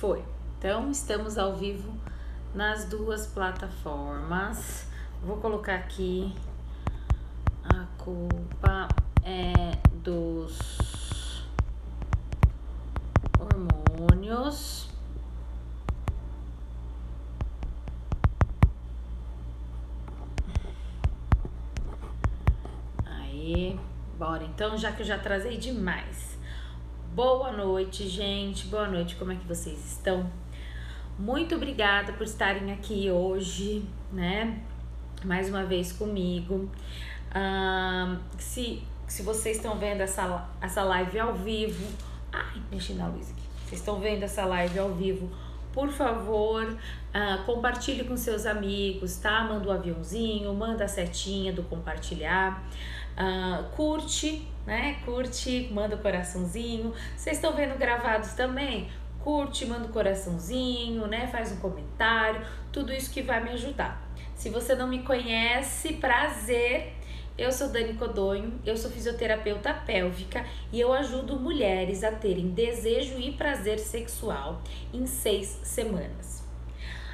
Foi. Então, estamos ao vivo nas duas plataformas. Vou colocar aqui a culpa é dos hormônios. Aí, bora então, já que eu já trazei demais. Boa noite, gente. Boa noite, como é que vocês estão? Muito obrigada por estarem aqui hoje, né? Mais uma vez comigo. Se, se vocês estão vendo essa, essa live ao vivo. Ai, mexi na luz aqui. Vocês estão vendo essa live ao vivo? Por favor, uh, compartilhe com seus amigos, tá? Manda o um aviãozinho, manda a setinha do compartilhar. Uh, curte, né? Curte, manda o coraçãozinho. Vocês estão vendo gravados também? Curte, manda o coraçãozinho, né? Faz um comentário, tudo isso que vai me ajudar. Se você não me conhece, prazer. Eu sou Dani Codonho, eu sou fisioterapeuta pélvica e eu ajudo mulheres a terem desejo e prazer sexual em seis semanas.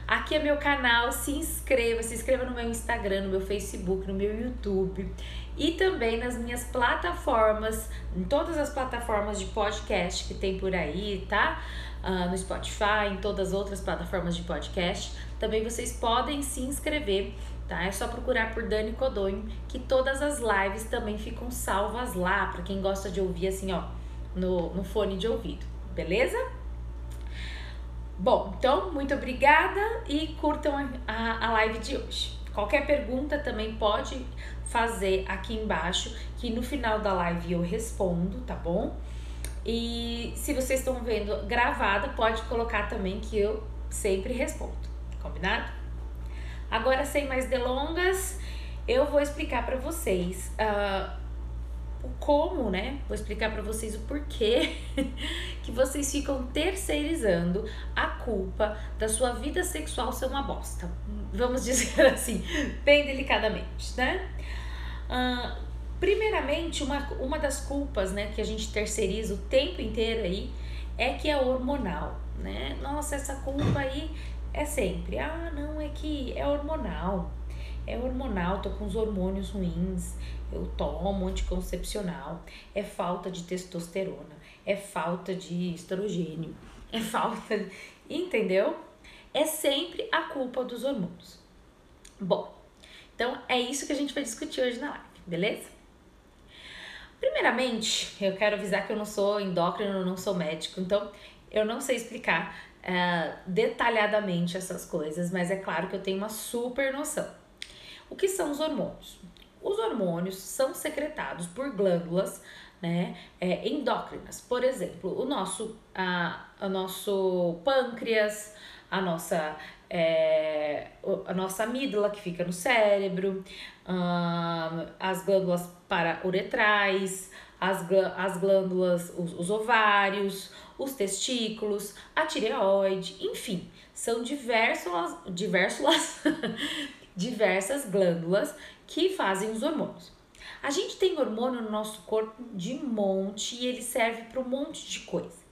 Aqui é meu canal, se inscreva, se inscreva no meu Instagram, no meu Facebook, no meu YouTube e também nas minhas plataformas, em todas as plataformas de podcast que tem por aí, tá? Uh, no Spotify, em todas as outras plataformas de podcast. Também vocês podem se inscrever, tá? É só procurar por Dani Codonho, que todas as lives também ficam salvas lá, para quem gosta de ouvir assim, ó, no, no fone de ouvido, beleza? Bom, então, muito obrigada e curtam a, a live de hoje. Qualquer pergunta também pode fazer aqui embaixo, que no final da live eu respondo, tá bom? E se vocês estão vendo gravada, pode colocar também que eu sempre respondo, combinado? Agora, sem mais delongas, eu vou explicar para vocês uh, o como, né? Vou explicar para vocês o porquê que vocês ficam terceirizando a culpa da sua vida sexual ser uma bosta. Vamos dizer assim, bem delicadamente, né? Uh, primeiramente, uma, uma das culpas, né, que a gente terceiriza o tempo inteiro aí é que é hormonal, né? Nossa, essa culpa aí é sempre, ah, não, é que é hormonal. É hormonal, tô com os hormônios ruins, eu tomo anticoncepcional, é falta de testosterona, é falta de estrogênio, é falta, entendeu? É sempre a culpa dos hormônios. Bom, então é isso que a gente vai discutir hoje na live, beleza? Primeiramente, eu quero avisar que eu não sou endócrino, não sou médico, então eu não sei explicar uh, detalhadamente essas coisas, mas é claro que eu tenho uma super noção. O que são os hormônios? Os hormônios são secretados por glândulas né, é, endócrinas. Por exemplo, o nosso, a, o nosso pâncreas, a nossa, é, a nossa amígdala que fica no cérebro, as glândulas parauretrais, as, as glândulas, os, os ovários, os testículos, a tireoide, enfim, são diversos, diversos, diversas glândulas que fazem os hormônios. A gente tem hormônio no nosso corpo de monte e ele serve para um monte de coisa.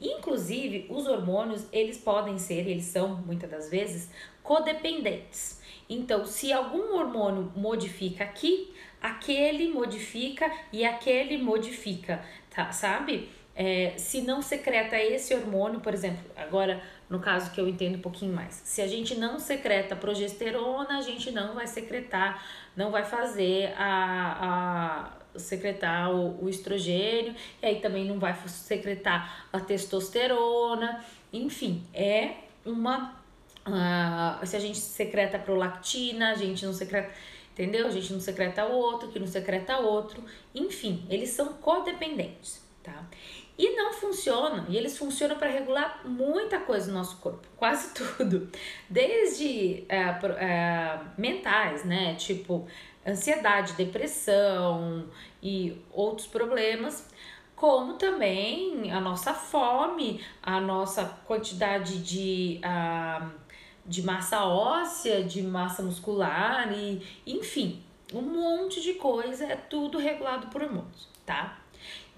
Inclusive, os hormônios, eles podem ser, eles são muitas das vezes codependentes. Então, se algum hormônio modifica aqui, aquele modifica e aquele modifica, tá? Sabe? É, se não secreta esse hormônio, por exemplo, agora no caso que eu entendo um pouquinho mais, se a gente não secreta progesterona, a gente não vai secretar, não vai fazer a, a secretar o, o estrogênio, e aí também não vai secretar a testosterona, enfim, é uma. Uh, se a gente secreta prolactina, a gente não secreta entendeu? A gente não secreta outro, que não secreta outro, enfim, eles são codependentes, tá? E não funcionam, e eles funcionam para regular muita coisa no nosso corpo, quase tudo. Desde é, é, mentais, né? Tipo ansiedade, depressão e outros problemas, como também a nossa fome, a nossa quantidade de, uh, de massa óssea, de massa muscular e enfim, um monte de coisa, é tudo regulado por hormônios, tá?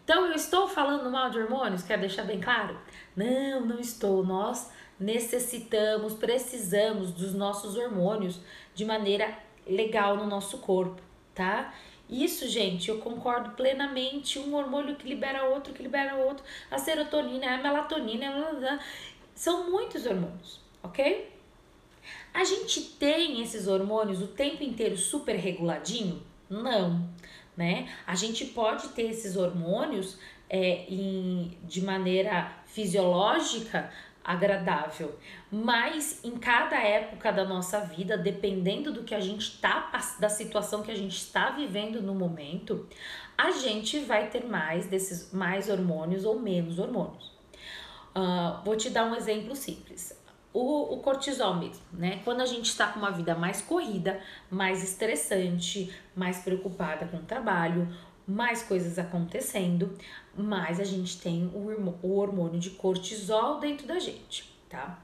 Então, eu estou falando mal de hormônios? Quero deixar bem claro? Não, não estou. Nós necessitamos, precisamos dos nossos hormônios de maneira legal no nosso corpo, tá? Isso, gente, eu concordo plenamente. Um hormônio que libera outro, que libera outro. A serotonina, a melatonina, blá, blá, são muitos hormônios, ok? A gente tem esses hormônios o tempo inteiro super reguladinho? Não, né? A gente pode ter esses hormônios é, em, de maneira fisiológica agradável, mas em cada época da nossa vida, dependendo do que a gente está da situação que a gente está vivendo no momento, a gente vai ter mais desses mais hormônios ou menos hormônios. Uh, vou te dar um exemplo simples. O, o, cortisol mesmo, né? Quando a gente está com uma vida mais corrida, mais estressante, mais preocupada com o trabalho, mais coisas acontecendo, mais a gente tem o, o hormônio de cortisol dentro da gente, tá?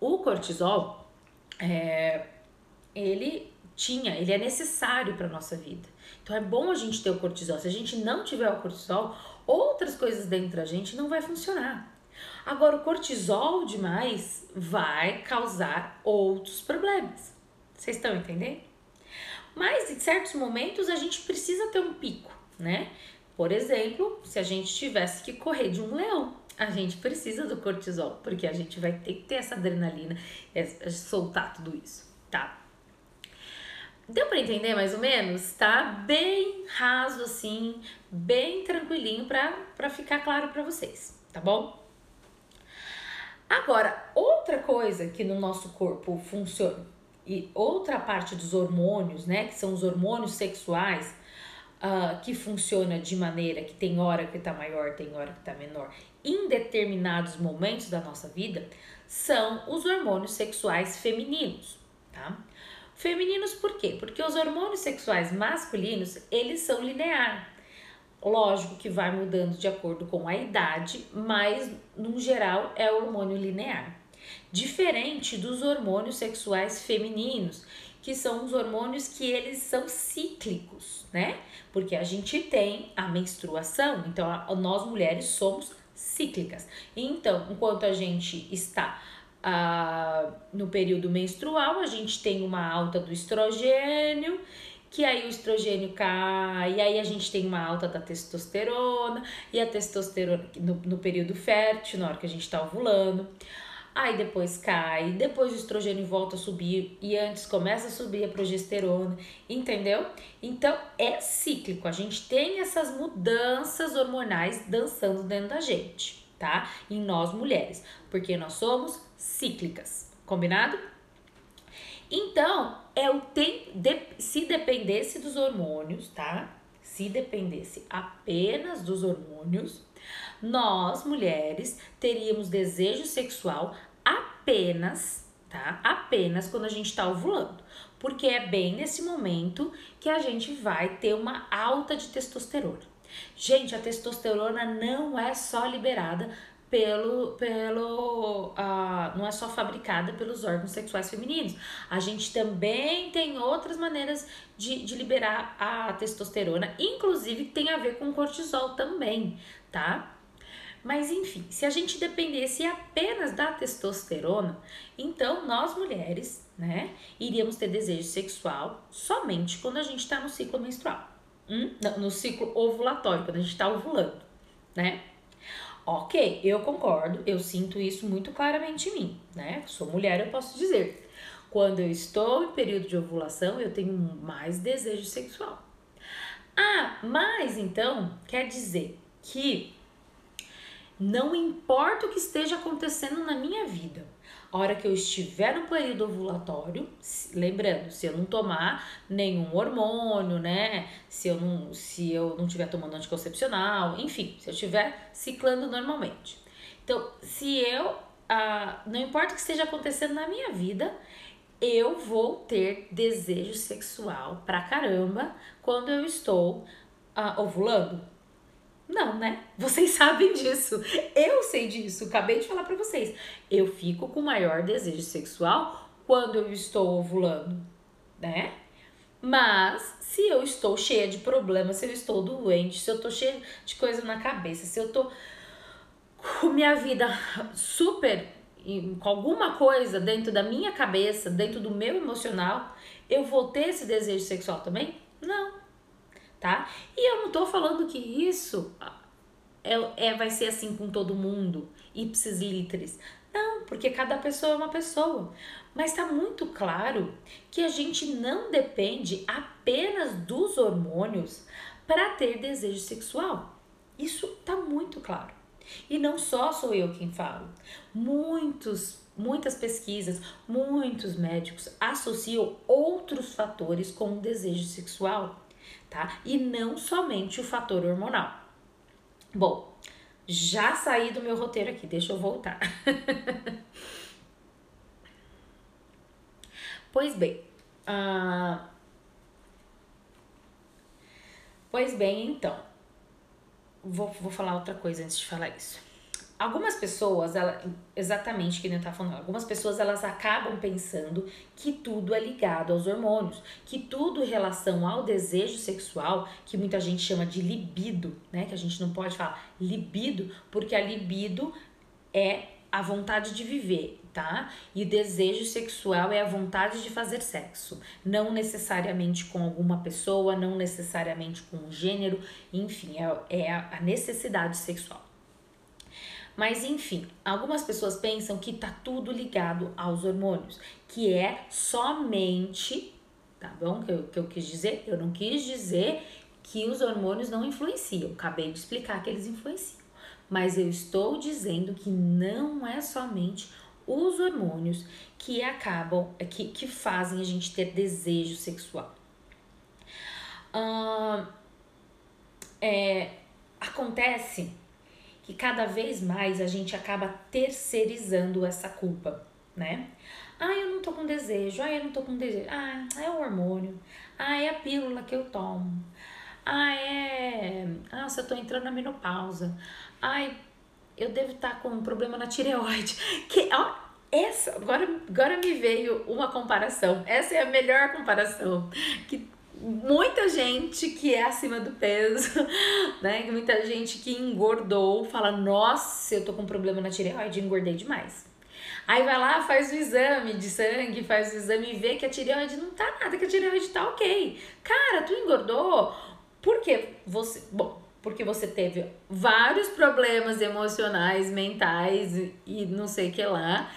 O cortisol, é, ele tinha, ele é necessário para nossa vida. Então é bom a gente ter o cortisol. Se a gente não tiver o cortisol, outras coisas dentro da gente não vai funcionar. Agora o cortisol demais vai causar outros problemas. Vocês estão entendendo? Mas em certos momentos a gente precisa ter um pico, né? Por exemplo, se a gente tivesse que correr de um leão, a gente precisa do cortisol, porque a gente vai ter que ter essa adrenalina, soltar tudo isso, tá? Deu para entender mais ou menos? Tá bem raso assim, bem tranquilinho para ficar claro para vocês, tá bom? Agora, outra coisa que no nosso corpo funciona e outra parte dos hormônios, né, que são os hormônios sexuais, uh, que funciona de maneira que tem hora que tá maior, tem hora que tá menor, em determinados momentos da nossa vida, são os hormônios sexuais femininos, tá? Femininos por quê? Porque os hormônios sexuais masculinos, eles são linear. Lógico que vai mudando de acordo com a idade, mas no geral é hormônio linear diferente dos hormônios sexuais femininos, que são os hormônios que eles são cíclicos, né? Porque a gente tem a menstruação, então nós mulheres somos cíclicas. Então, enquanto a gente está ah, no período menstrual, a gente tem uma alta do estrogênio, que aí o estrogênio cai, e aí a gente tem uma alta da testosterona, e a testosterona no, no período fértil, na hora que a gente está ovulando aí depois cai, depois o estrogênio volta a subir e antes começa a subir a progesterona, entendeu? Então é cíclico, a gente tem essas mudanças hormonais dançando dentro da gente, tá? Em nós mulheres, porque nós somos cíclicas, combinado? Então, é o tempo, de, se dependesse dos hormônios, tá? Se dependesse apenas dos hormônios, nós mulheres teríamos desejo sexual apenas, tá? Apenas quando a gente está ovulando, porque é bem nesse momento que a gente vai ter uma alta de testosterona. Gente, a testosterona não é só liberada pelo, pelo uh, não é só fabricada pelos órgãos sexuais femininos. A gente também tem outras maneiras de, de liberar a testosterona, inclusive tem a ver com cortisol também, tá? Mas enfim, se a gente dependesse apenas da testosterona, então nós mulheres, né, iríamos ter desejo sexual somente quando a gente está no ciclo menstrual, hum? no ciclo ovulatório, quando a gente está ovulando, né? Ok, eu concordo, eu sinto isso muito claramente em mim, né? Sou mulher, eu posso dizer. Quando eu estou em período de ovulação, eu tenho mais desejo sexual. Ah, mas então quer dizer que não importa o que esteja acontecendo na minha vida. Hora que eu estiver no período ovulatório, lembrando, se eu não tomar nenhum hormônio, né? Se eu não, se eu não estiver tomando anticoncepcional, enfim, se eu estiver ciclando normalmente. Então, se eu, ah, não importa o que esteja acontecendo na minha vida, eu vou ter desejo sexual pra caramba quando eu estou ah, ovulando. Não, né? Vocês sabem disso. Eu sei disso. Acabei de falar para vocês. Eu fico com maior desejo sexual quando eu estou ovulando, né? Mas se eu estou cheia de problemas, se eu estou doente, se eu estou cheia de coisa na cabeça, se eu estou com minha vida super com alguma coisa dentro da minha cabeça, dentro do meu emocional, eu vou ter esse desejo sexual também? Não. Tá? E eu não tô falando que isso é, é vai ser assim com todo mundo, ipsis literis. Não, porque cada pessoa é uma pessoa. Mas está muito claro que a gente não depende apenas dos hormônios para ter desejo sexual. Isso está muito claro. E não só sou eu quem falo. Muitos, muitas pesquisas, muitos médicos associam outros fatores com o desejo sexual, tá? E não somente o fator hormonal. Bom, já saí do meu roteiro aqui, deixa eu voltar. pois bem, uh... pois bem, então, vou, vou falar outra coisa antes de falar isso. Algumas pessoas, ela, exatamente que nem tá falando, algumas pessoas elas acabam pensando que tudo é ligado aos hormônios, que tudo em relação ao desejo sexual, que muita gente chama de libido, né? Que a gente não pode falar libido, porque a libido é a vontade de viver, tá? E o desejo sexual é a vontade de fazer sexo, não necessariamente com alguma pessoa, não necessariamente com um gênero, enfim, é, é a necessidade sexual. Mas enfim, algumas pessoas pensam que tá tudo ligado aos hormônios, que é somente, tá bom? Que eu, que eu quis dizer? Eu não quis dizer que os hormônios não influenciam, acabei de explicar que eles influenciam. Mas eu estou dizendo que não é somente os hormônios que acabam, que, que fazem a gente ter desejo sexual. É, acontece que cada vez mais a gente acaba terceirizando essa culpa, né? Ah, eu não tô com desejo, ah, eu não tô com desejo, ah, é o hormônio, ah, é a pílula que eu tomo, ah, é. Nossa, eu tô entrando na menopausa, ai, eu devo estar tá com um problema na tireoide. Que, ó, essa, agora, agora me veio uma comparação, essa é a melhor comparação, que muita gente que é acima do peso, né? Muita gente que engordou fala: Nossa, eu tô com problema na tireoide, engordei demais. Aí vai lá, faz o exame de sangue, faz o exame e vê que a tireoide não tá nada, que a tireoide tá ok. Cara, tu engordou porque você. Bom, porque você teve vários problemas emocionais, mentais e não sei o que lá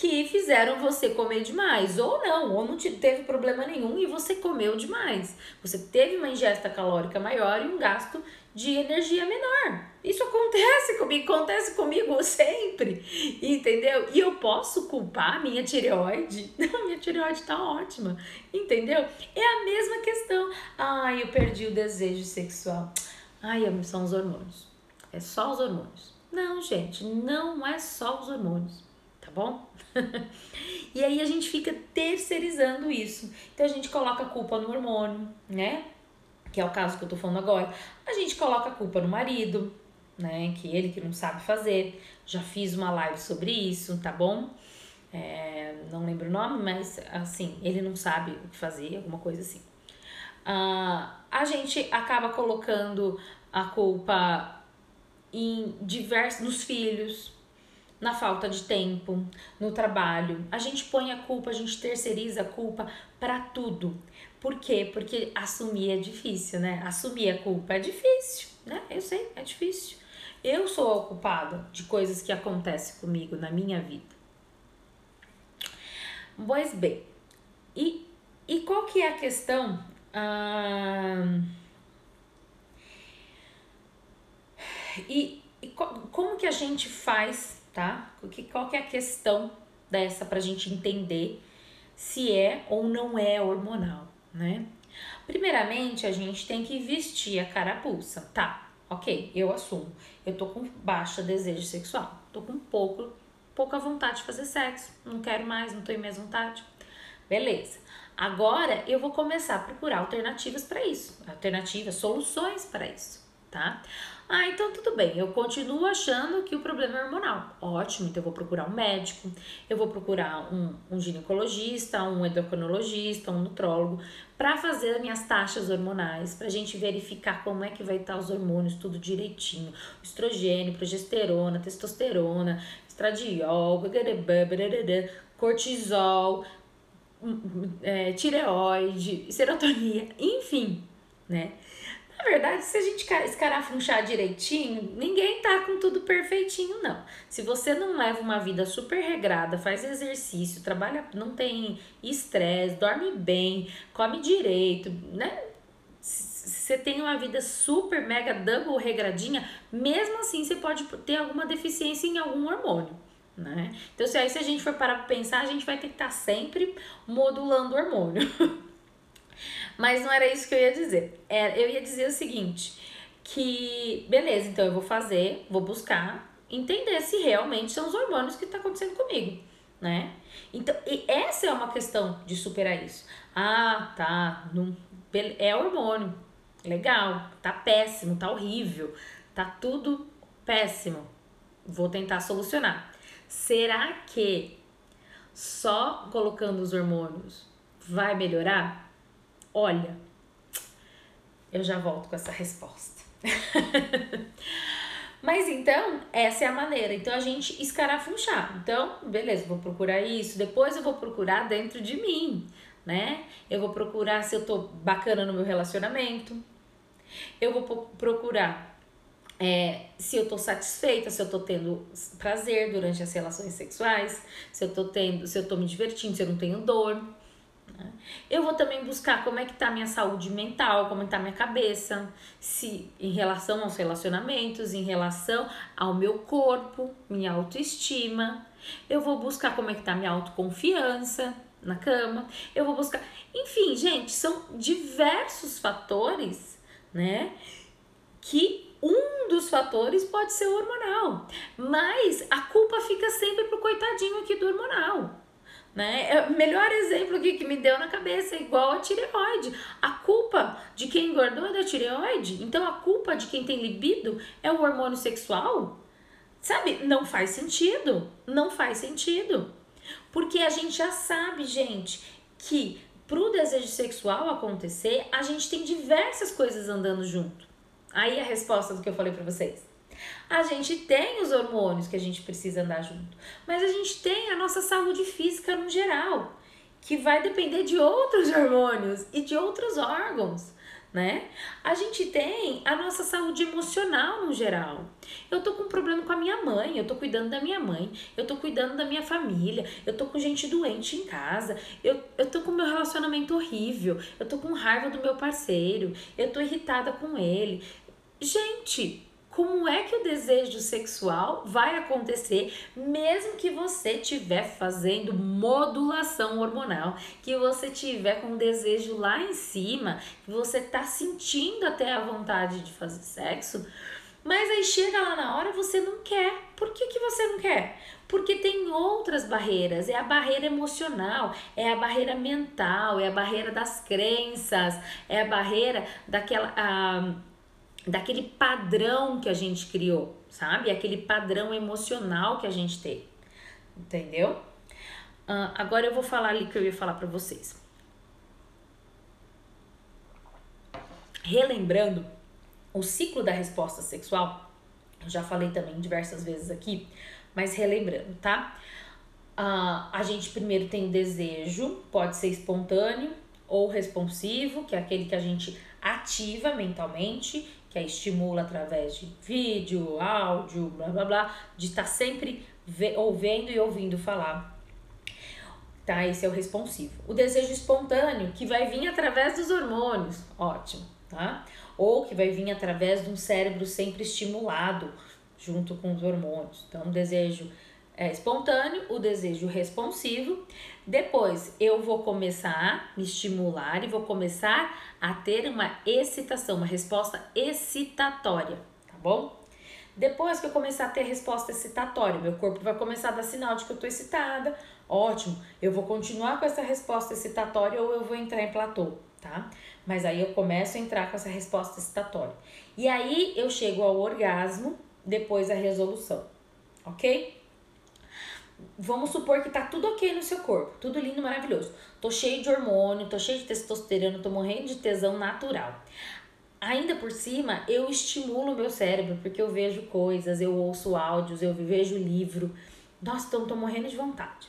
que fizeram você comer demais. Ou não, ou não teve problema nenhum e você comeu demais. Você teve uma ingesta calórica maior e um gasto de energia menor. Isso acontece comigo, acontece comigo sempre, entendeu? E eu posso culpar minha tireoide? Não, minha tireoide tá ótima, entendeu? É a mesma questão. Ai, eu perdi o desejo sexual. Ai, são os hormônios. É só os hormônios. Não, gente, não é só os hormônios tá bom? e aí a gente fica terceirizando isso. Então a gente coloca a culpa no hormônio, né? Que é o caso que eu tô falando agora. A gente coloca a culpa no marido, né? Que ele que não sabe fazer. Já fiz uma live sobre isso, tá bom? É, não lembro o nome, mas assim, ele não sabe o que fazer, alguma coisa assim. Uh, a gente acaba colocando a culpa em diversos nos filhos, na falta de tempo, no trabalho. A gente põe a culpa, a gente terceiriza a culpa para tudo. Por quê? Porque assumir é difícil, né? Assumir a culpa é difícil, né? Eu sei, é difícil. Eu sou a culpada de coisas que acontecem comigo na minha vida. Pois bem, e, e qual que é a questão? Ah, e, e como que a gente faz tá? Qual que é a questão dessa pra gente entender se é ou não é hormonal, né? Primeiramente, a gente tem que vestir a carapuça, tá? Ok, eu assumo. Eu tô com baixa desejo sexual, tô com pouco, pouca vontade de fazer sexo, não quero mais, não tenho mais vontade. Beleza. Agora eu vou começar a procurar alternativas para isso, alternativas, soluções para isso, tá? Ah, então tudo bem, eu continuo achando que o problema é hormonal. Ótimo, então eu vou procurar um médico, eu vou procurar um, um ginecologista, um endocrinologista, um nutrólogo, para fazer as minhas taxas hormonais, para a gente verificar como é que vai estar os hormônios, tudo direitinho. Estrogênio, progesterona, testosterona, estradiol, cortisol, hum, hum, é, tireoide, serotonina, enfim, né? Na verdade, se a gente escarafunchar direitinho, ninguém tá com tudo perfeitinho, não. Se você não leva uma vida super regrada, faz exercício, trabalha, não tem estresse, dorme bem, come direito, né? Você tem uma vida super, mega, double regradinha, mesmo assim você pode ter alguma deficiência em algum hormônio. Né? Então, se aí se a gente for parar para pensar, a gente vai ter que estar tá sempre modulando o hormônio. Mas não era isso que eu ia dizer. É, eu ia dizer o seguinte: que beleza, então eu vou fazer, vou buscar entender se realmente são os hormônios que está acontecendo comigo, né? Então, e essa é uma questão de superar isso. Ah, tá, não, é hormônio, legal, tá péssimo, tá horrível, tá tudo péssimo. Vou tentar solucionar. Será que só colocando os hormônios vai melhorar? Olha, eu já volto com essa resposta. Mas então, essa é a maneira. Então, a gente escarafunchar. Então, beleza, vou procurar isso. Depois eu vou procurar dentro de mim, né? Eu vou procurar se eu tô bacana no meu relacionamento. Eu vou procurar é, se eu tô satisfeita, se eu tô tendo prazer durante as relações sexuais, se eu tô tendo, se eu tô me divertindo, se eu não tenho dor. Né? Eu vou também buscar como é que tá a minha saúde mental, como está a minha cabeça, se em relação aos relacionamentos, em relação ao meu corpo, minha autoestima. Eu vou buscar como é que tá a minha autoconfiança na cama. Eu vou buscar, enfim, gente, são diversos fatores, né? Que um dos fatores pode ser hormonal, mas a culpa fica sempre pro coitadinho aqui do hormonal. Né? É o melhor exemplo aqui que me deu na cabeça igual a tireoide. A culpa de quem engordou é da tireoide. Então a culpa de quem tem libido é o hormônio sexual? Sabe? Não faz sentido. Não faz sentido. Porque a gente já sabe, gente, que para o desejo sexual acontecer, a gente tem diversas coisas andando junto. Aí a resposta do que eu falei para vocês. A gente tem os hormônios que a gente precisa andar junto, mas a gente tem a nossa saúde física no geral, que vai depender de outros hormônios e de outros órgãos, né? A gente tem a nossa saúde emocional no geral. Eu tô com um problema com a minha mãe, eu tô cuidando da minha mãe, eu tô cuidando da minha família, eu tô com gente doente em casa, eu, eu tô com meu relacionamento horrível, eu tô com raiva do meu parceiro, eu tô irritada com ele. Gente, como é que o desejo sexual vai acontecer mesmo que você estiver fazendo modulação hormonal, que você tiver com desejo lá em cima, que você está sentindo até a vontade de fazer sexo, mas aí chega lá na hora você não quer. Por que, que você não quer? Porque tem outras barreiras, é a barreira emocional, é a barreira mental, é a barreira das crenças, é a barreira daquela. Ah, daquele padrão que a gente criou, sabe? Aquele padrão emocional que a gente tem, entendeu? Uh, agora eu vou falar ali que eu ia falar para vocês. Relembrando o ciclo da resposta sexual, eu já falei também diversas vezes aqui, mas relembrando, tá? Uh, a gente primeiro tem desejo, pode ser espontâneo ou responsivo, que é aquele que a gente ativa mentalmente que a estimula através de vídeo, áudio, blá blá blá, de estar tá sempre ouvendo e ouvindo falar. Tá? Esse é o responsivo. O desejo espontâneo, que vai vir através dos hormônios, ótimo, tá? Ou que vai vir através de um cérebro sempre estimulado junto com os hormônios. Então, o desejo é espontâneo, o desejo responsivo. Depois eu vou começar a me estimular e vou começar a ter uma excitação, uma resposta excitatória, tá bom? Depois que eu começar a ter resposta excitatória, meu corpo vai começar a dar sinal de que eu tô excitada. Ótimo, eu vou continuar com essa resposta excitatória ou eu vou entrar em platô. tá? Mas aí eu começo a entrar com essa resposta excitatória. E aí eu chego ao orgasmo, depois a resolução, ok? Vamos supor que tá tudo ok no seu corpo, tudo lindo, maravilhoso. Tô cheio de hormônio, tô cheio de testosterona, tô morrendo de tesão natural. Ainda por cima, eu estimulo o meu cérebro, porque eu vejo coisas, eu ouço áudios, eu vejo livro. Nossa, então tô morrendo de vontade.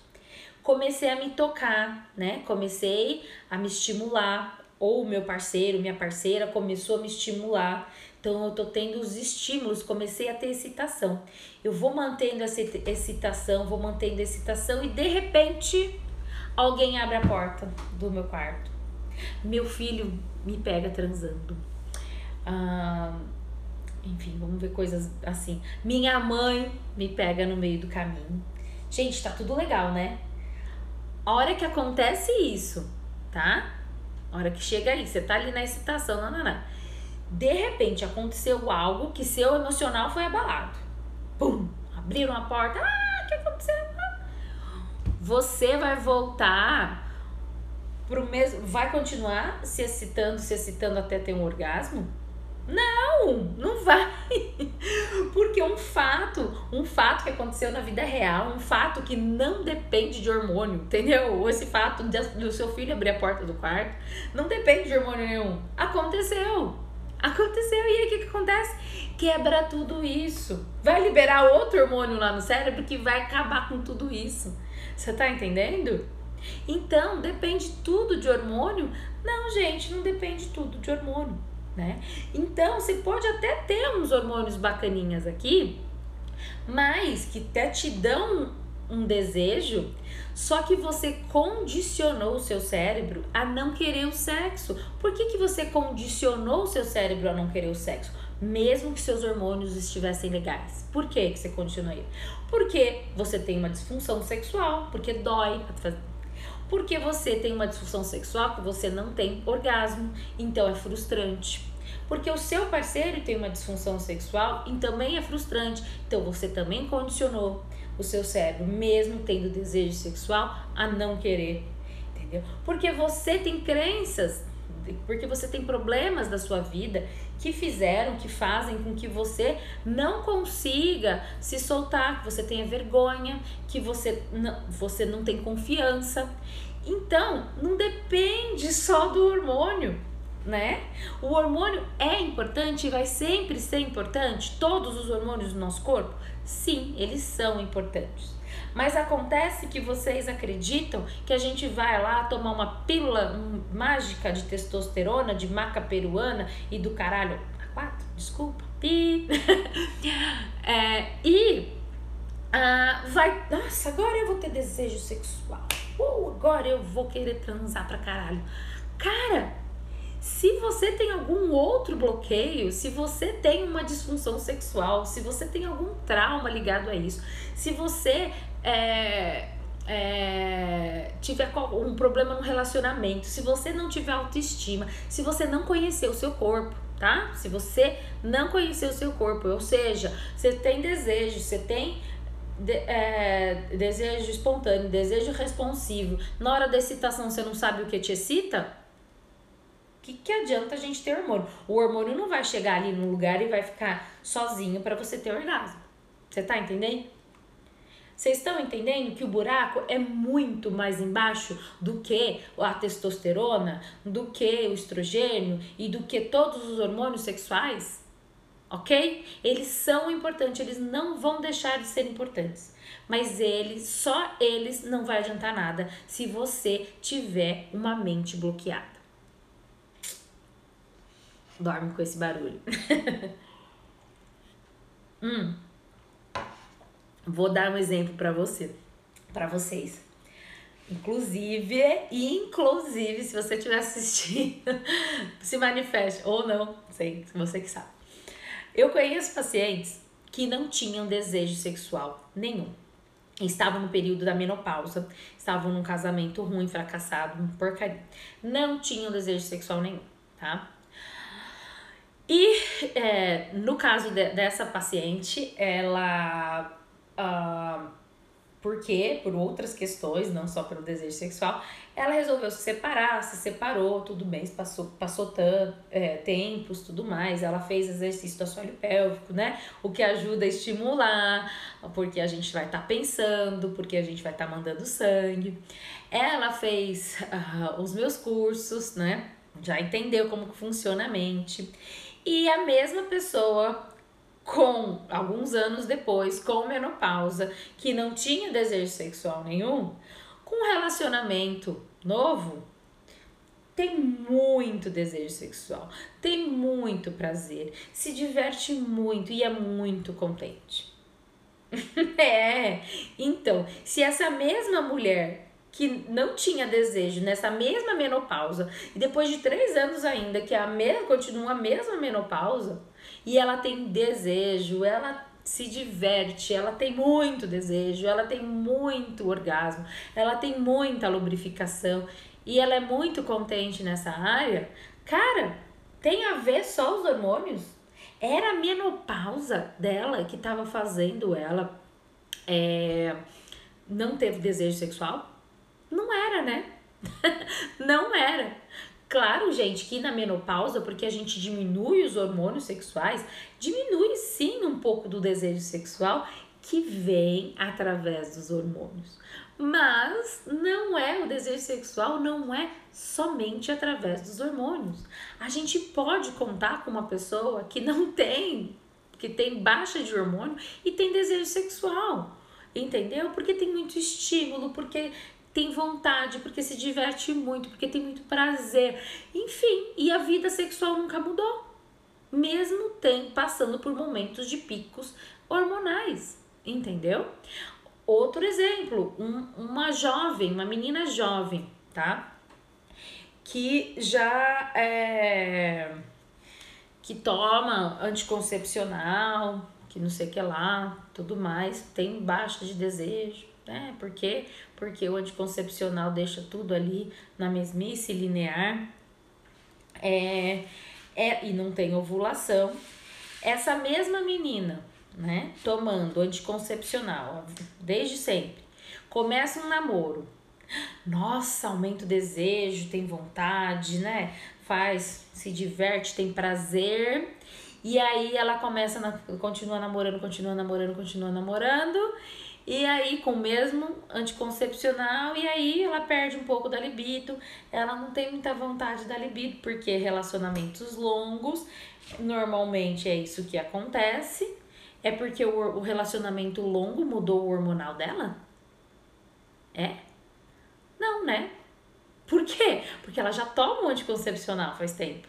Comecei a me tocar, né? Comecei a me estimular, ou meu parceiro, minha parceira começou a me estimular. Então eu tô tendo os estímulos, comecei a ter excitação. Eu vou mantendo essa excitação, vou mantendo excitação e de repente alguém abre a porta do meu quarto. Meu filho me pega transando. Ah, enfim, vamos ver coisas assim. Minha mãe me pega no meio do caminho. Gente, tá tudo legal, né? A hora que acontece isso, tá? A hora que chega aí, você tá ali na excitação, não, não, não de repente aconteceu algo que seu emocional foi abalado. Pum! Abriram a porta. Ah, o que aconteceu? Você vai voltar pro mesmo. Vai continuar se excitando, se excitando até ter um orgasmo? Não, não vai. Porque um fato, um fato que aconteceu na vida real, um fato que não depende de hormônio, entendeu? Esse fato do seu filho abrir a porta do quarto não depende de hormônio nenhum. Aconteceu. Aconteceu e aí o que, que acontece? Quebra tudo isso. Vai liberar outro hormônio lá no cérebro que vai acabar com tudo isso. Você tá entendendo? Então, depende tudo de hormônio? Não, gente, não depende tudo de hormônio, né? Então, você pode até ter uns hormônios bacaninhas aqui, mas que até te dão um desejo, só que você condicionou o seu cérebro a não querer o sexo. Por que, que você condicionou o seu cérebro a não querer o sexo? Mesmo que seus hormônios estivessem legais. Por que, que você condicionou ele? Porque você tem uma disfunção sexual, porque dói. Porque você tem uma disfunção sexual que você não tem orgasmo, então é frustrante. Porque o seu parceiro tem uma disfunção sexual e também é frustrante, então você também condicionou o seu cérebro, mesmo tendo desejo sexual, a não querer, entendeu? Porque você tem crenças, porque você tem problemas da sua vida que fizeram, que fazem com que você não consiga se soltar, que você tenha vergonha, que você não, você não tem confiança. Então, não depende só do hormônio né? O hormônio é importante e vai sempre ser importante? Todos os hormônios do nosso corpo? Sim, eles são importantes. Mas acontece que vocês acreditam que a gente vai lá tomar uma pílula mágica de testosterona, de maca peruana e do caralho. A quatro, desculpa. Pi. é, e ah, vai. Nossa, agora eu vou ter desejo sexual. Uh, agora eu vou querer transar pra caralho. Cara, se você tem algum outro bloqueio, se você tem uma disfunção sexual, se você tem algum trauma ligado a isso, se você é, é, tiver um problema no relacionamento, se você não tiver autoestima, se você não conhecer o seu corpo, tá? Se você não conhecer o seu corpo, ou seja, você tem desejo, você tem de, é, desejo espontâneo, desejo responsivo, na hora da excitação você não sabe o que te excita, que, que adianta a gente ter hormônio? O hormônio não vai chegar ali no lugar e vai ficar sozinho para você ter orgasmo. Você tá entendendo? Vocês estão entendendo que o buraco é muito mais embaixo do que a testosterona, do que o estrogênio e do que todos os hormônios sexuais? Ok? Eles são importantes, eles não vão deixar de ser importantes. Mas eles, só eles, não vai adiantar nada se você tiver uma mente bloqueada dorme com esse barulho. hum. Vou dar um exemplo para você, para vocês. Inclusive, inclusive, se você estiver assistindo, se manifeste ou não, sei, você que sabe. Eu conheço pacientes que não tinham desejo sexual nenhum. Estavam no período da menopausa, estavam num casamento ruim, fracassado, porcaria. Não tinham desejo sexual nenhum, tá? E é, no caso de, dessa paciente, ela uh, porque por outras questões, não só pelo desejo sexual, ela resolveu se separar, se separou, tudo bem, passou, passou tanto, é, tempos, tudo mais. Ela fez exercício do assoalho pélvico, né? O que ajuda a estimular, porque a gente vai estar tá pensando, porque a gente vai estar tá mandando sangue. Ela fez uh, os meus cursos, né? Já entendeu como funciona a mente. E a mesma pessoa com alguns anos depois, com menopausa, que não tinha desejo sexual nenhum, com um relacionamento novo, tem muito desejo sexual, tem muito prazer, se diverte muito e é muito contente. é, então, se essa mesma mulher que não tinha desejo nessa mesma menopausa e depois de três anos ainda que a mesma continua a mesma menopausa e ela tem desejo, ela se diverte, ela tem muito desejo, ela tem muito orgasmo, ela tem muita lubrificação e ela é muito contente nessa área, cara, tem a ver só os hormônios? Era a menopausa dela que estava fazendo ela é, não teve desejo sexual? Não era, né? não era. Claro, gente, que na menopausa, porque a gente diminui os hormônios sexuais, diminui sim um pouco do desejo sexual que vem através dos hormônios. Mas não é o desejo sexual, não é somente através dos hormônios. A gente pode contar com uma pessoa que não tem, que tem baixa de hormônio e tem desejo sexual entendeu? Porque tem muito estímulo, porque tem vontade, porque se diverte muito, porque tem muito prazer. Enfim, e a vida sexual nunca mudou. Mesmo tem passando por momentos de picos hormonais, entendeu? Outro exemplo, um, uma jovem, uma menina jovem, tá? Que já é, que toma anticoncepcional, que não sei o que lá, tudo mais, tem baixa de desejo, né? Porque porque o anticoncepcional deixa tudo ali na mesmice linear. É, é e não tem ovulação. Essa mesma menina, né, tomando anticoncepcional desde sempre, começa um namoro. Nossa, aumenta o desejo, tem vontade, né? Faz, se diverte, tem prazer. E aí ela começa, na, continua namorando, continua namorando, continua namorando. E aí, com o mesmo anticoncepcional, e aí ela perde um pouco da libido, ela não tem muita vontade da libido, porque relacionamentos longos, normalmente é isso que acontece. É porque o, o relacionamento longo mudou o hormonal dela? É? Não, né? Por quê? Porque ela já toma o anticoncepcional faz tempo.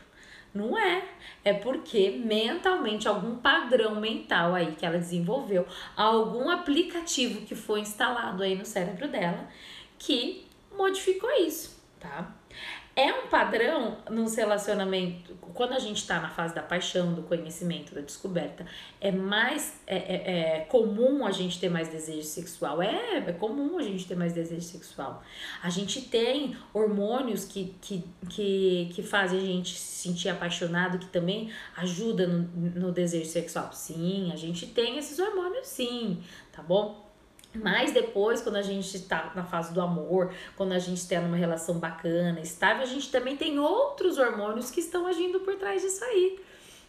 Não é. É porque mentalmente, algum padrão mental aí que ela desenvolveu, algum aplicativo que foi instalado aí no cérebro dela que modificou isso, tá? É um padrão nos relacionamentos, quando a gente está na fase da paixão, do conhecimento, da descoberta, é mais é, é, é, comum a gente ter mais desejo sexual. É, é comum a gente ter mais desejo sexual. A gente tem hormônios que, que, que, que fazem a gente se sentir apaixonado, que também ajuda no, no desejo sexual. Sim, a gente tem esses hormônios, sim, tá bom? Mas depois, quando a gente está na fase do amor, quando a gente está numa relação bacana, estável, a gente também tem outros hormônios que estão agindo por trás disso aí,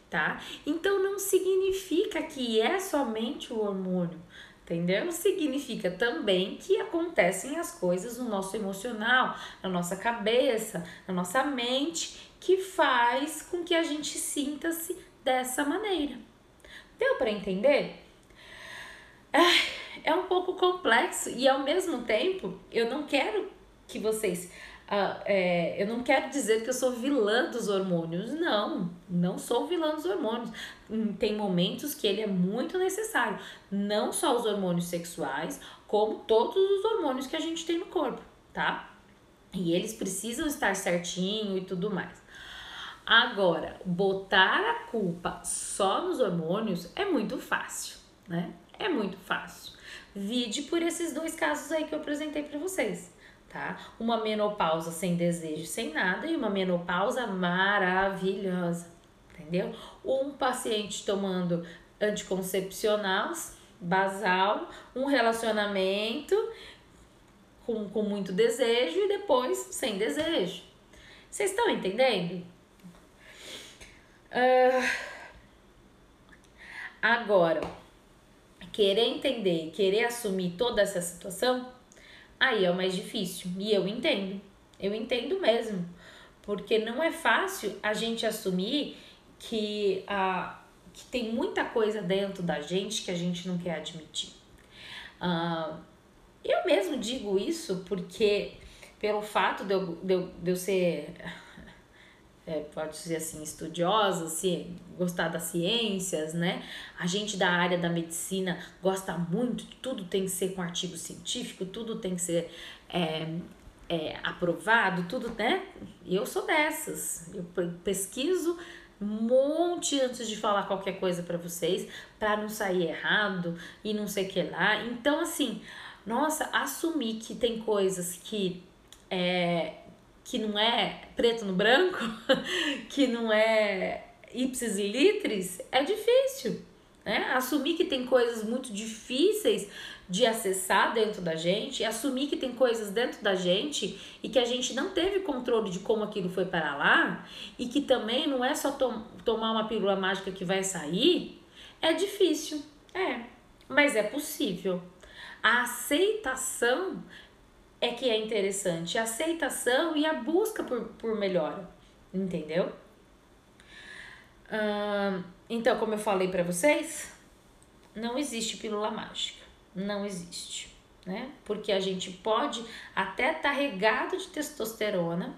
tá? Então não significa que é somente o hormônio, entendeu? Significa também que acontecem as coisas no nosso emocional, na nossa cabeça, na nossa mente, que faz com que a gente sinta-se dessa maneira. Deu para entender? Ai, é um pouco complexo e ao mesmo tempo eu não quero que vocês. Uh, é, eu não quero dizer que eu sou vilã dos hormônios. Não, não sou vilã dos hormônios. Hum, tem momentos que ele é muito necessário. Não só os hormônios sexuais, como todos os hormônios que a gente tem no corpo, tá? E eles precisam estar certinho e tudo mais. Agora, botar a culpa só nos hormônios é muito fácil, né? É muito fácil. Vide por esses dois casos aí que eu apresentei para vocês, tá? Uma menopausa sem desejo, sem nada e uma menopausa maravilhosa, entendeu? Um paciente tomando anticoncepcionais, basal, um relacionamento com, com muito desejo e depois sem desejo. Vocês estão entendendo? Uh, agora, querer entender, querer assumir toda essa situação, aí é o mais difícil. E eu entendo. Eu entendo mesmo. Porque não é fácil a gente assumir que, a, que tem muita coisa dentro da gente que a gente não quer admitir. Uh, eu mesmo digo isso porque, pelo fato de eu, de eu, de eu ser, é, pode dizer assim, estudiosa, se, gostar das ciências, né? A gente da área da medicina gosta muito, tudo tem que ser com artigo científico, tudo tem que ser é, é, aprovado, tudo, né? Eu sou dessas. Eu pesquiso um monte antes de falar qualquer coisa para vocês, para não sair errado e não sei o que lá. Então, assim, nossa, assumir que tem coisas que é que não é preto no branco, que não é ipsis e litris, é difícil. Né? Assumir que tem coisas muito difíceis de acessar dentro da gente, assumir que tem coisas dentro da gente e que a gente não teve controle de como aquilo foi para lá e que também não é só tom tomar uma pílula mágica que vai sair, é difícil, é, mas é possível. A aceitação é que é interessante. A aceitação e a busca por, por melhora. Entendeu? Então, como eu falei para vocês, não existe pílula mágica. Não existe. Né? Porque a gente pode até estar tá regado de testosterona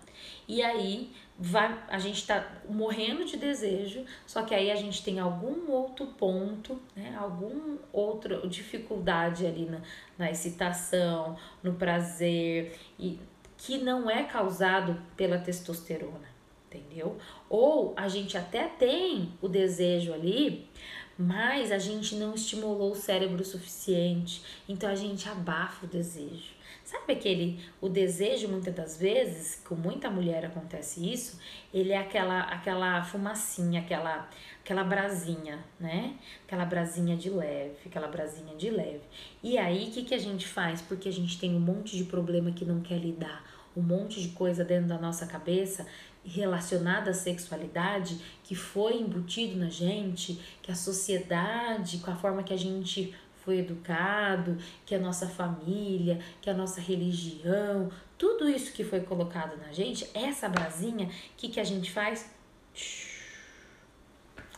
e aí vai, a gente está morrendo de desejo, só que aí a gente tem algum outro ponto, né? Algum outra dificuldade ali na, na excitação, no prazer, e que não é causado pela testosterona, entendeu? Ou a gente até tem o desejo ali, mas a gente não estimulou o cérebro o suficiente, então a gente abafa o desejo. Sabe aquele o desejo muitas das vezes, com muita mulher acontece isso, ele é aquela aquela fumacinha, aquela aquela brasinha, né? Aquela brasinha de leve, aquela brasinha de leve. E aí o que que a gente faz? Porque a gente tem um monte de problema que não quer lidar, um monte de coisa dentro da nossa cabeça relacionada à sexualidade que foi embutido na gente, que a sociedade, com a forma que a gente foi educado, que a nossa família, que a nossa religião, tudo isso que foi colocado na gente, essa brasinha, o que, que a gente faz?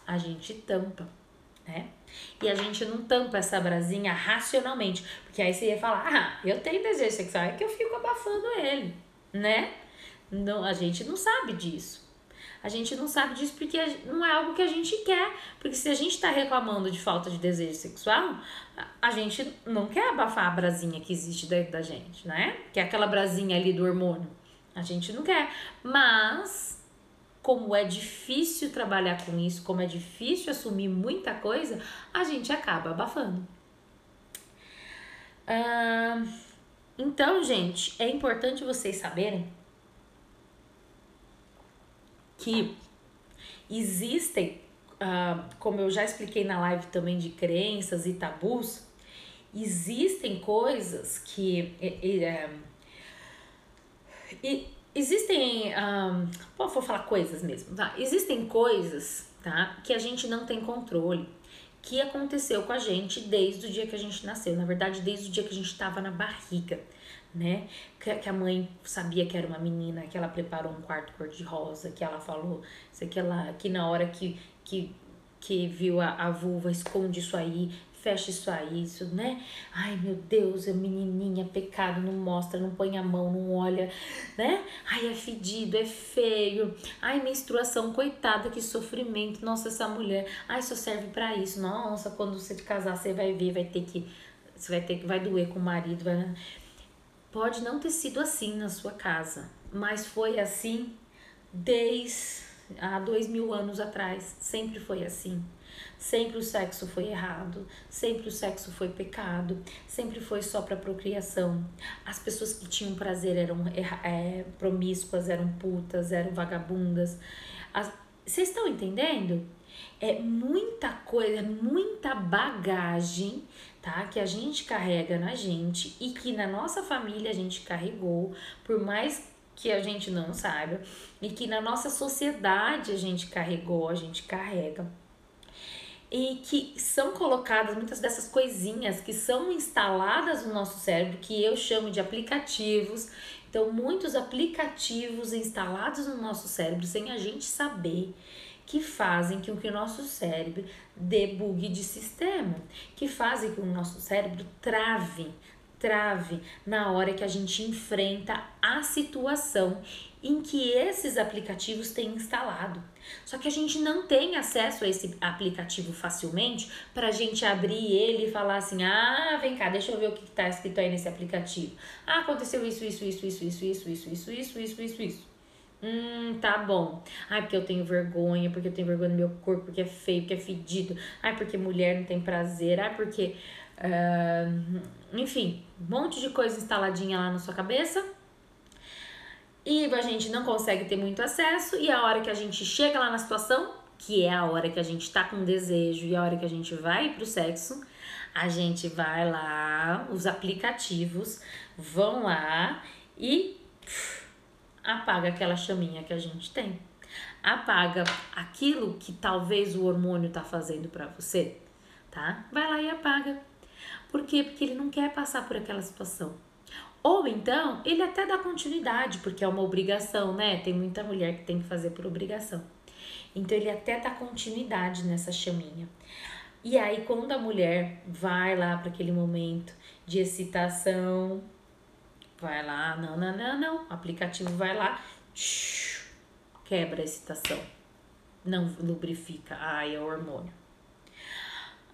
A gente tampa, né? E a gente não tampa essa brasinha racionalmente, porque aí você ia falar, ah, eu tenho desejo sexual, é que eu fico abafando ele, né? Não, a gente não sabe disso. A gente não sabe disso porque não é algo que a gente quer. Porque se a gente está reclamando de falta de desejo sexual, a gente não quer abafar a brasinha que existe dentro da gente, né? Que é aquela brasinha ali do hormônio. A gente não quer. Mas, como é difícil trabalhar com isso, como é difícil assumir muita coisa, a gente acaba abafando. Ah, então, gente, é importante vocês saberem que existem, uh, como eu já expliquei na live também de crenças e tabus, existem coisas que. E, é, e, existem. Um, ah, vou falar coisas mesmo, tá? Existem coisas, tá? Que a gente não tem controle. Que aconteceu com a gente desde o dia que a gente nasceu. Na verdade, desde o dia que a gente estava na barriga né? Que, que a mãe sabia que era uma menina, que ela preparou um quarto cor-de-rosa, que ela falou, sei que ela, que na hora que, que, que viu a, a vulva, esconde isso aí, fecha isso aí, isso, né? Ai, meu Deus, é menininha, pecado, não mostra, não põe a mão, não olha, né? Ai, é fedido, é feio. Ai, menstruação, coitada, que sofrimento. Nossa, essa mulher, ai, só serve para isso. Nossa, quando você te casar, você vai ver, vai ter que você vai ter que vai doer com o marido, vai Pode não ter sido assim na sua casa, mas foi assim desde há dois mil anos atrás. Sempre foi assim. Sempre o sexo foi errado, sempre o sexo foi pecado, sempre foi só para procriação. As pessoas que tinham prazer eram é, promíscuas, eram putas, eram vagabundas. Vocês estão entendendo? É muita coisa, muita bagagem, tá? Que a gente carrega na gente e que na nossa família a gente carregou, por mais que a gente não saiba, e que na nossa sociedade a gente carregou, a gente carrega e que são colocadas muitas dessas coisinhas que são instaladas no nosso cérebro, que eu chamo de aplicativos. Então, muitos aplicativos instalados no nosso cérebro sem a gente saber que fazem com que o nosso cérebro debugue de sistema, que fazem que o nosso cérebro trave, trave na hora que a gente enfrenta a situação em que esses aplicativos têm instalado. Só que a gente não tem acesso a esse aplicativo facilmente para a gente abrir ele e falar assim: ah, vem cá, deixa eu ver o que está escrito aí nesse aplicativo. Ah, aconteceu isso, isso, isso, isso, isso, isso, isso, isso, isso, isso, isso, isso. Hum, tá bom. Ai, porque eu tenho vergonha, porque eu tenho vergonha do meu corpo, porque é feio, porque é fedido. Ai, porque mulher não tem prazer. Ai, porque. Uh, enfim, um monte de coisa instaladinha lá na sua cabeça e a gente não consegue ter muito acesso, e a hora que a gente chega lá na situação, que é a hora que a gente tá com desejo e a hora que a gente vai pro sexo, a gente vai lá, os aplicativos vão lá e apaga aquela chaminha que a gente tem. Apaga aquilo que talvez o hormônio tá fazendo para você, tá? Vai lá e apaga. Por quê? Porque ele não quer passar por aquela situação. Ou então, ele até dá continuidade, porque é uma obrigação, né? Tem muita mulher que tem que fazer por obrigação. Então, ele até dá continuidade nessa chaminha. E aí, quando a mulher vai lá para aquele momento de excitação, vai lá, não, não, não, não, o aplicativo vai lá, quebra a excitação, não lubrifica, ai, é o hormônio.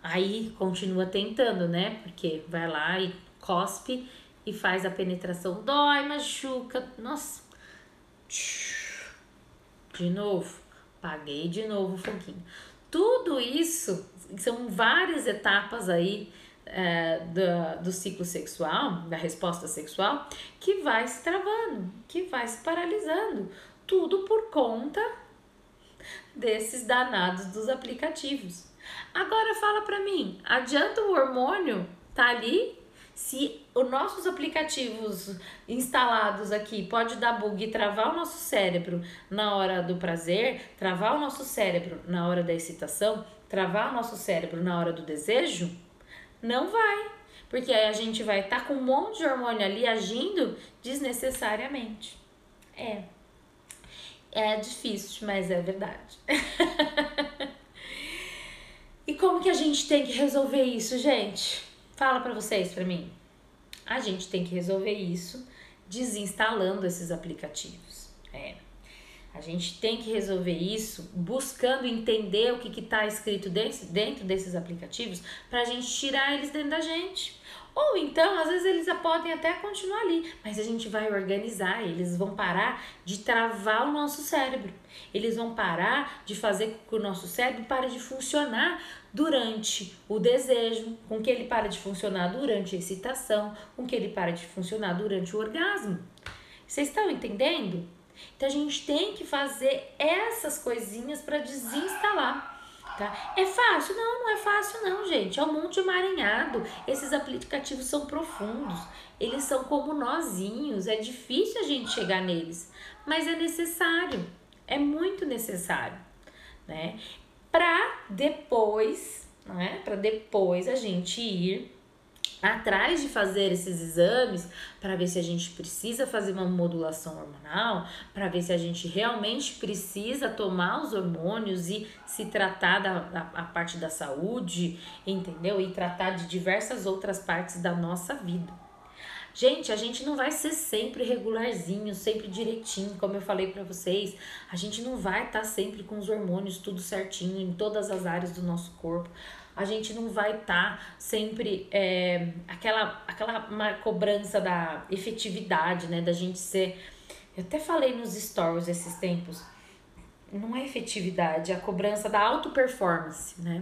Aí continua tentando, né? Porque vai lá e cospe e faz a penetração. Dói, machuca. Nossa. De novo. Paguei de novo o foguinho. Tudo isso são várias etapas aí é, do, do ciclo sexual, da resposta sexual, que vai se travando, que vai se paralisando. Tudo por conta desses danados dos aplicativos. Agora fala pra mim, adianta o hormônio tá ali se os nossos aplicativos instalados aqui pode dar bug e travar o nosso cérebro na hora do prazer, travar o nosso cérebro na hora da excitação, travar o nosso cérebro na hora do desejo, não vai. Porque aí a gente vai estar tá com um monte de hormônio ali agindo desnecessariamente. É. É difícil, mas é verdade. e como que a gente tem que resolver isso, gente? Fala para vocês, para mim. A gente tem que resolver isso desinstalando esses aplicativos. É. A gente tem que resolver isso buscando entender o que está escrito desse, dentro desses aplicativos para a gente tirar eles dentro da gente. Ou então, às vezes eles podem até continuar ali, mas a gente vai organizar, eles vão parar de travar o nosso cérebro. Eles vão parar de fazer com que o nosso cérebro pare de funcionar durante o desejo, com que ele pare de funcionar durante a excitação, com que ele pare de funcionar durante o orgasmo. Vocês estão entendendo? Então a gente tem que fazer essas coisinhas para desinstalar. Tá? É fácil? Não, não é fácil não, gente. É um monte emaranhado. Esses aplicativos são profundos. Eles são como nozinhos. É difícil a gente chegar neles, mas é necessário. É muito necessário, né? Para depois, né? Para depois a gente ir atrás de fazer esses exames para ver se a gente precisa fazer uma modulação hormonal, para ver se a gente realmente precisa tomar os hormônios e se tratar da, da a parte da saúde, entendeu? E tratar de diversas outras partes da nossa vida. Gente, a gente não vai ser sempre regularzinho, sempre direitinho, como eu falei para vocês. A gente não vai estar tá sempre com os hormônios tudo certinho em todas as áreas do nosso corpo a gente não vai estar tá sempre é, aquela, aquela cobrança da efetividade, né? Da gente ser. Eu até falei nos stories esses tempos. Não é efetividade, é a cobrança da auto performance, né?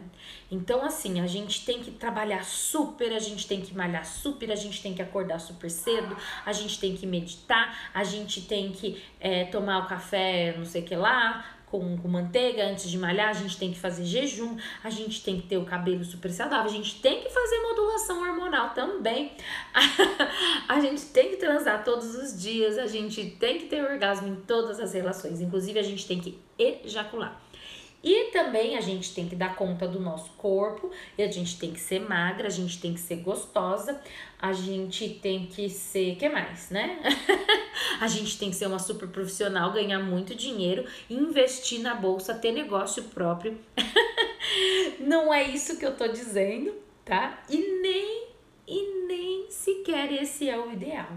Então, assim, a gente tem que trabalhar super, a gente tem que malhar super, a gente tem que acordar super cedo, a gente tem que meditar, a gente tem que é, tomar o café, não sei o que lá, com, com manteiga antes de malhar, a gente tem que fazer jejum, a gente tem que ter o cabelo super saudável, a gente tem que fazer modulação hormonal também, a gente tem que transar todos os dias, a gente tem que ter orgasmo em todas as relações, inclusive a gente tem que ejacular. E também a gente tem que dar conta do nosso corpo, e a gente tem que ser magra, a gente tem que ser gostosa, a gente tem que ser, que mais, né? a gente tem que ser uma super profissional, ganhar muito dinheiro, investir na bolsa, ter negócio próprio. Não é isso que eu tô dizendo, tá? E nem e nem sequer esse é o ideal,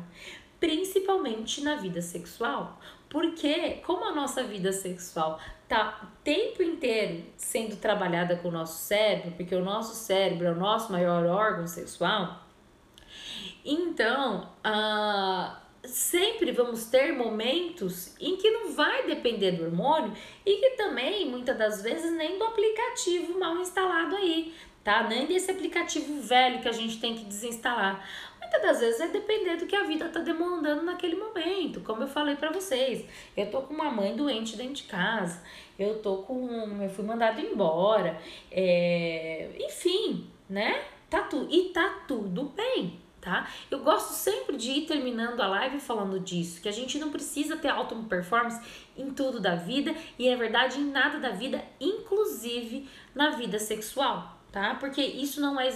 principalmente na vida sexual, porque como a nossa vida sexual tá o tempo inteiro sendo trabalhada com o nosso cérebro, porque o nosso cérebro é o nosso maior órgão sexual, então uh, sempre vamos ter momentos em que não vai depender do hormônio e que também muitas das vezes nem do aplicativo mal instalado aí, tá? Nem desse aplicativo velho que a gente tem que desinstalar. Muitas das vezes é depender do que a vida tá demandando naquele momento, como eu falei para vocês. Eu tô com uma mãe doente dentro de casa, eu tô com. Eu fui mandado embora, é, enfim, né? Tá tu, e tá tudo bem, tá? Eu gosto sempre de ir terminando a live falando disso, que a gente não precisa ter alta performance em tudo da vida e é verdade em nada da vida, inclusive na vida sexual, tá? Porque isso não é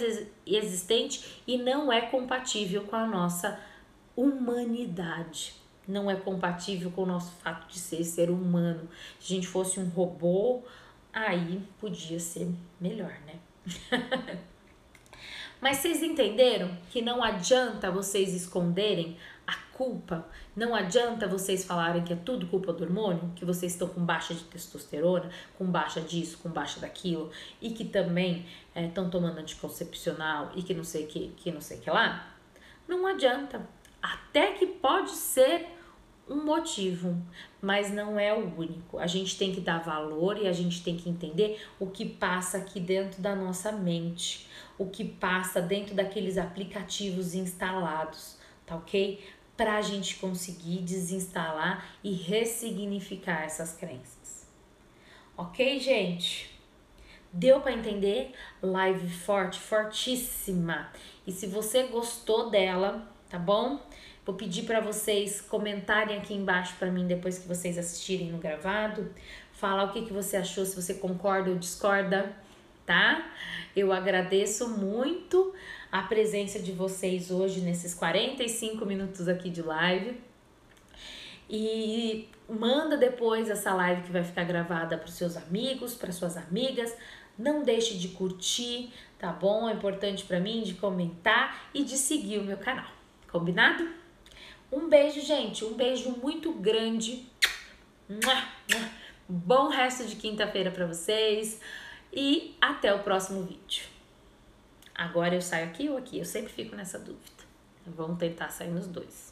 existente e não é compatível com a nossa humanidade. Não é compatível com o nosso fato de ser ser humano. Se a gente fosse um robô, aí podia ser melhor, né? Mas vocês entenderam que não adianta vocês esconderem a culpa, não adianta vocês falarem que é tudo culpa do hormônio, que vocês estão com baixa de testosterona, com baixa disso, com baixa daquilo, e que também estão é, tomando anticoncepcional e que não sei que, que não sei que lá. Não adianta. Até que pode ser um motivo, mas não é o único. A gente tem que dar valor e a gente tem que entender o que passa aqui dentro da nossa mente, o que passa dentro daqueles aplicativos instalados, tá ok? Para a gente conseguir desinstalar e ressignificar essas crenças. Ok, gente? Deu para entender? Live forte, fortíssima. E se você gostou dela, tá bom? Vou pedir para vocês comentarem aqui embaixo para mim depois que vocês assistirem no gravado. Falar o que, que você achou, se você concorda ou discorda, tá? Eu agradeço muito a presença de vocês hoje nesses 45 minutos aqui de live. E manda depois essa live que vai ficar gravada para os seus amigos, para suas amigas. Não deixe de curtir, tá bom? É importante para mim de comentar e de seguir o meu canal. Combinado? Um beijo, gente. Um beijo muito grande. Bom resto de quinta-feira para vocês e até o próximo vídeo. Agora eu saio aqui ou aqui? Eu sempre fico nessa dúvida. Vamos tentar sair nos dois.